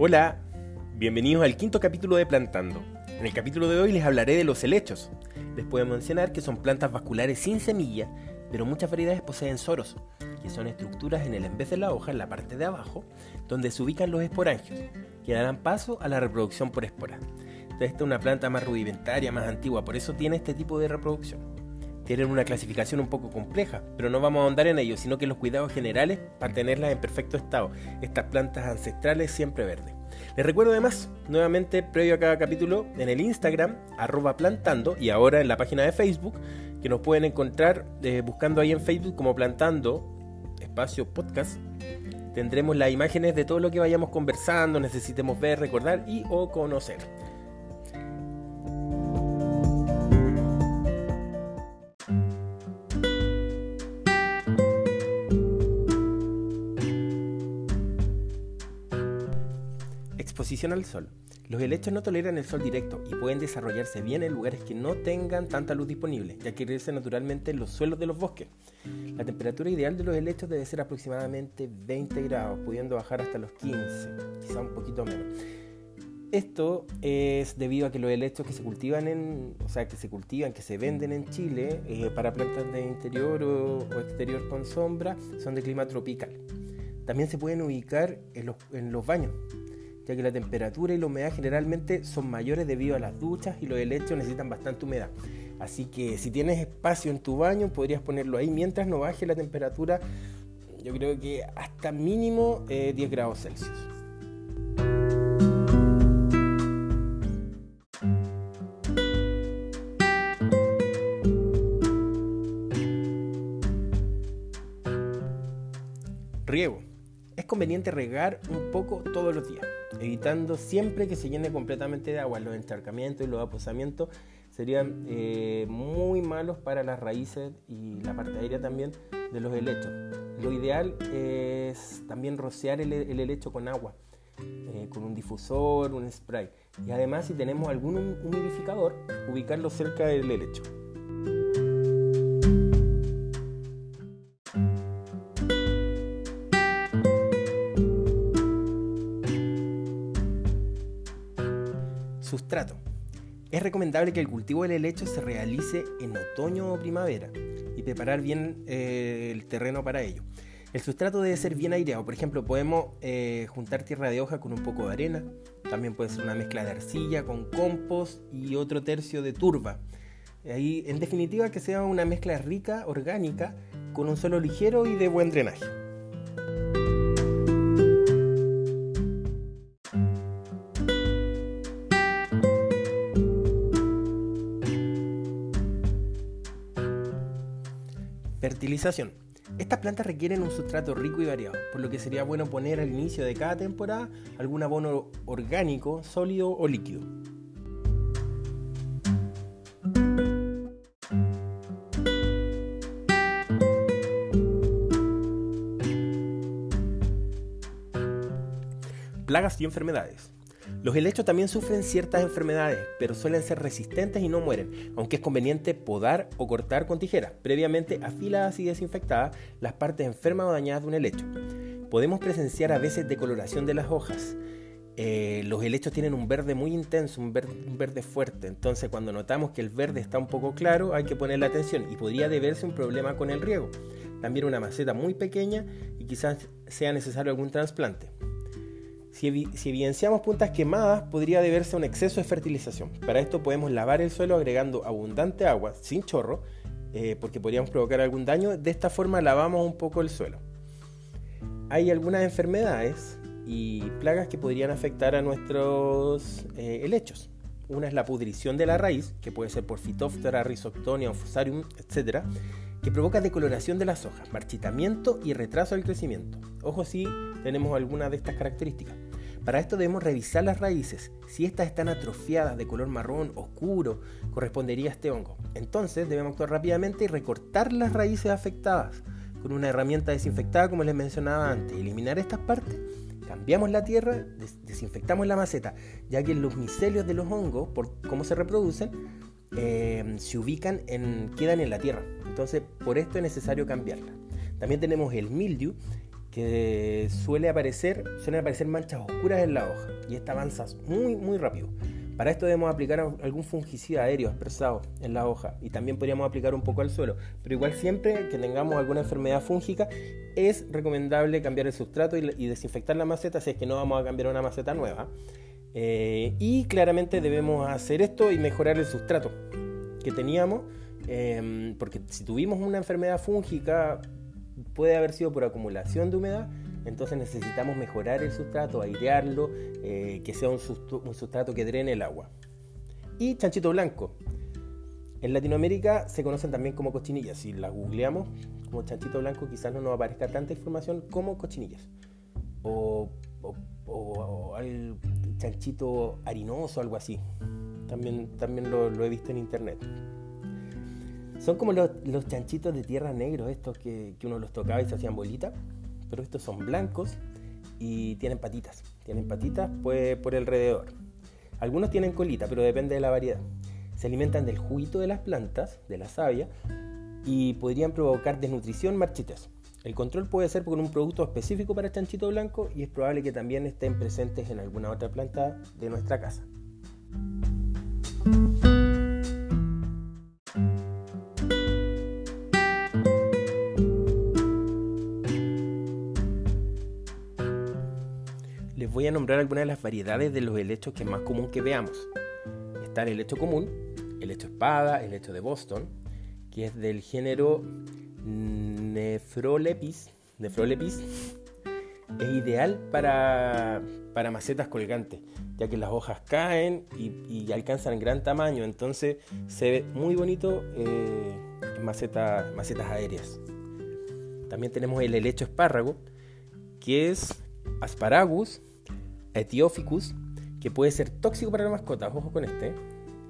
Hola, bienvenidos al quinto capítulo de Plantando. En el capítulo de hoy les hablaré de los helechos. Les puedo mencionar que son plantas vasculares sin semilla, pero muchas variedades poseen soros, que son estructuras en el en vez de la hoja, en la parte de abajo, donde se ubican los esporangios, que darán paso a la reproducción por espora. Esta es una planta más rudimentaria, más antigua, por eso tiene este tipo de reproducción tienen una clasificación un poco compleja, pero no vamos a ahondar en ello, sino que los cuidados generales para tenerlas en perfecto estado, estas plantas ancestrales siempre verdes. Les recuerdo además, nuevamente, previo a cada capítulo, en el Instagram, arroba plantando, y ahora en la página de Facebook, que nos pueden encontrar eh, buscando ahí en Facebook como plantando, espacio podcast, tendremos las imágenes de todo lo que vayamos conversando, necesitemos ver, recordar y o conocer. Exposición al sol. Los helechos no toleran el sol directo y pueden desarrollarse bien en lugares que no tengan tanta luz disponible, ya que crecen naturalmente en los suelos de los bosques. La temperatura ideal de los helechos debe ser aproximadamente 20 grados, pudiendo bajar hasta los 15, quizá un poquito menos. Esto es debido a que los helechos que se cultivan en, o sea, que se cultivan, que se venden en Chile eh, para plantas de interior o, exterior con sombra, son de clima tropical. También se pueden ubicar en los, en los baños, ya que la temperatura y la humedad generalmente son mayores debido a las duchas y los helechos necesitan bastante humedad. Así que si tienes espacio en tu baño, podrías ponerlo ahí mientras no baje la temperatura, yo creo que hasta mínimo 10 eh, grados Celsius. Riego. Es conveniente regar un poco todos los días evitando siempre que se llene completamente de agua. Los encharcamientos y los aposamientos serían eh, muy malos para las raíces y la parte aérea también de los helechos. Lo ideal es también rociar el, helecho con agua, eh, con un difusor, un spray. Y además si tenemos algún humidificador, ubicarlo cerca del helecho. Es recomendable que el cultivo del helecho se realice en otoño o primavera y preparar bien eh, el terreno para ello. El sustrato debe ser bien aireado, por ejemplo, podemos eh, juntar tierra de hoja con un poco de arena, también puede ser una mezcla de arcilla con compost y otro tercio de turba. Ahí, en definitiva, que sea una mezcla rica, orgánica, con un suelo ligero y de buen drenaje. Estas plantas requieren un sustrato rico y variado, por lo que sería bueno poner al inicio de cada temporada algún abono orgánico, sólido o líquido. Plagas y enfermedades. Los helechos también sufren ciertas enfermedades, pero suelen ser resistentes y no mueren, aunque es conveniente podar o cortar con tijeras, previamente afiladas y desinfectadas las partes enfermas o dañadas de un helecho. Podemos presenciar a veces decoloración de las hojas. Eh, los helechos tienen un verde muy intenso, un verde, un verde, fuerte, entonces cuando notamos que el verde está un poco claro hay que ponerle atención y podría deberse un problema con el riego. También una maceta muy pequeña y quizás sea necesario algún trasplante. Si, evidenciamos puntas quemadas, podría deberse a un exceso de fertilización. Para esto podemos lavar el suelo agregando abundante agua, sin chorro, eh, porque podríamos provocar algún daño. De esta forma lavamos un poco el suelo. Hay algunas enfermedades y plagas que podrían afectar a nuestros eh, helechos. Una es la pudrición de la raíz, que puede ser por Phytophthora, Rhizoctonia, Fusarium, etc., que provoca decoloración de las hojas, marchitamiento y retraso del crecimiento. Ojo si tenemos alguna de estas características. Para esto debemos revisar las raíces. Si estas están atrofiadas de color marrón oscuro, correspondería a este hongo. Entonces debemos actuar rápidamente y recortar las raíces afectadas con una herramienta desinfectada como les mencionaba antes. Eliminar estas partes, cambiamos la tierra, desinfectamos la maceta, ya que los micelios de los hongos, por cómo se reproducen, eh, se ubican en, quedan en la tierra. Entonces por esto es necesario cambiarla. También tenemos el mildew, que suele aparecer, suelen aparecer manchas oscuras en la hoja y esta avanza muy, muy rápido. Para esto debemos aplicar algún fungicida aéreo expresado en la hoja y también podríamos aplicar un poco al suelo. Pero igual siempre que tengamos alguna enfermedad fúngica es recomendable cambiar el sustrato y, desinfectar la maceta si es que no vamos a cambiar una maceta nueva. Eh, y claramente debemos hacer esto y mejorar el sustrato que teníamos, em, porque si tuvimos una enfermedad fúngica puede haber sido por acumulación de humedad entonces necesitamos mejorar el sustrato, airearlo, eh, que sea un, sustrato que drene el agua. Y chanchito blanco. En Latinoamérica se conocen también como cochinillas. Si las googleamos como chanchito blanco quizás no nos aparezca tanta información como cochinillas. O, chanchito harinoso, algo así. También, también lo, he visto en internet. Son como los, chanchitos de tierra negros, estos que, uno los tocaba y se hacían bolitas pero estos son blancos y tienen patitas. Tienen patitas pues, por alrededor. Algunos tienen colita, pero depende de la variedad. Se alimentan del juguito de las plantas, de la savia, y podrían provocar desnutrición, marchitas. El control puede ser con un producto específico para chanchito blanco y es probable que también estén presentes en alguna otra planta de nuestra casa. A nombrar algunas de las variedades de los helechos que es más común que veamos. Está el helecho común, el helecho espada, el helecho de Boston, que es del género Nephrolepis. Nephrolepis es ideal para, para macetas colgantes, ya que las hojas caen y, alcanzan gran tamaño, entonces se ve muy bonito eh, en macetas aéreas. También tenemos el helecho espárrago, que es Asparagus Ethiophicus, que puede ser tóxico para la mascota. Ojo con este.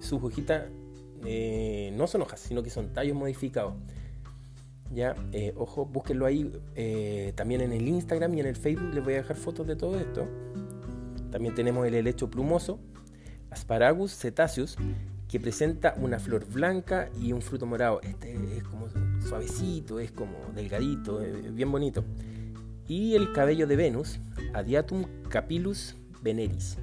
Sus hojitas eh, no son hojas, sino que son tallos modificados. Ya, eh, ojo, búsquenlo ahí eh, también en el Instagram y en el Facebook. Les voy a dejar fotos de todo esto. También tenemos el helecho plumoso, Asparagus cetaceus, que presenta una flor blanca y un fruto morado. Este es como suavecito, es como delgadito, es bien bonito. Y el cabello de Venus, Adiatum capillus veneris.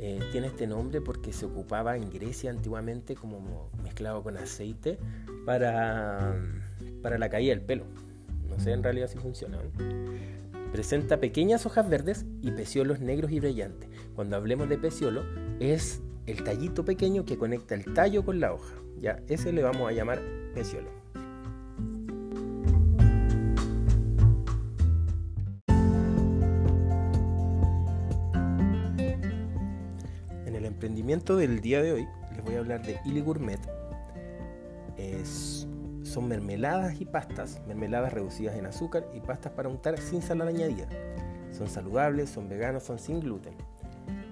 Eh, tiene este nombre porque se ocupaba en Grecia antiguamente como mezclado con aceite para, para la caída del pelo. No sé en realidad si funciona. Presenta pequeñas hojas verdes y peciolos negros y brillantes. Cuando hablemos de peciolo, es el tallito pequeño que conecta el tallo con la hoja. Ya, ese le vamos a llamar peciolo. Emprendimiento del día de hoy les voy a hablar de Ili Gourmet. son mermeladas y pastas, mermeladas reducidas en azúcar y pastas para untar sin sal añadida. Son saludables, son veganos, son sin gluten.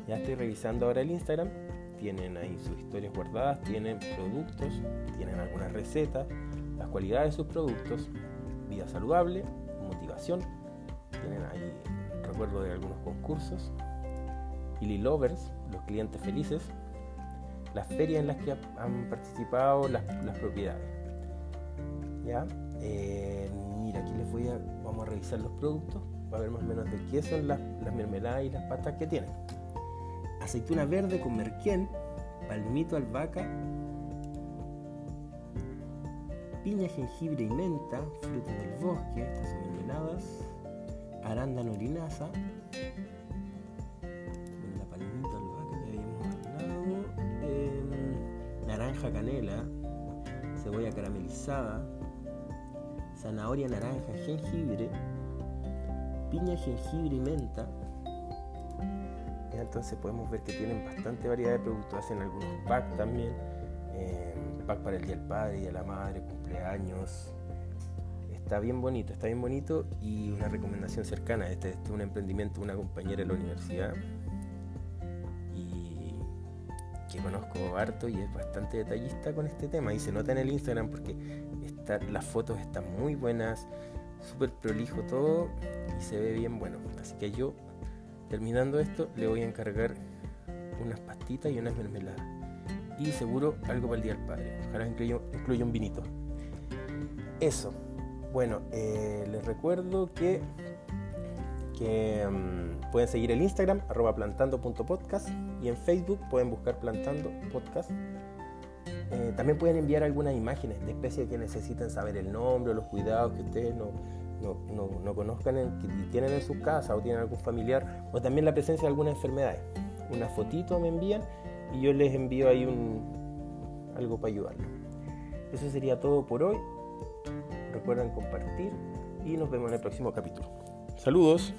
Ya estoy revisando ahora el Instagram, tienen ahí sus historias guardadas, tienen productos, tienen algunas recetas, las cualidades de sus productos, vida saludable, motivación, tienen ahí recuerdo de algunos concursos, Ili Lovers, los clientes felices, las ferias en las que han participado las, propiedades. ¿Ya? Eh, mira, aquí les voy a, vamos a revisar los productos para ver más o menos de qué son las, mermeladas y las pastas que tienen. Aceituna verde con merquén, palmito albahaca, piña, jengibre y menta, frutas del bosque, estas son mermeladas, arándano linaza, naranja canela, cebolla caramelizada, zanahoria naranja, jengibre, piña, jengibre y menta. entonces podemos ver que tienen bastante variedad de productos, hacen algunos packs también, eh, pack para el Día del Padre, y de la Madre, cumpleaños. Está bien bonito, está bien bonito y una recomendación cercana. Este, es un emprendimiento una compañera de la universidad conozco harto y es bastante detallista con este tema y se nota en el Instagram porque las fotos están muy buenas, súper prolijo todo y se ve bien bueno. Así que yo, terminando esto, le voy a encargar unas pastitas y unas mermeladas. Y seguro algo para el Día del Padre. Ojalá incluya, un vinito. Eso. Bueno, eh, les recuerdo que que mm, pueden seguir el Instagram, arroba plantando.podcast en Facebook pueden buscar plantando podcast. Eh, también pueden enviar algunas imágenes de especies que necesiten saber el nombre o los cuidados que ustedes no, no, conozcan que tienen en su casa o tienen algún familiar o también la presencia de alguna enfermedades. Una fotito me envían y yo les envío ahí un, algo para ayudarlos. Eso sería todo por hoy. Recuerden compartir y nos vemos en el próximo capítulo. Saludos.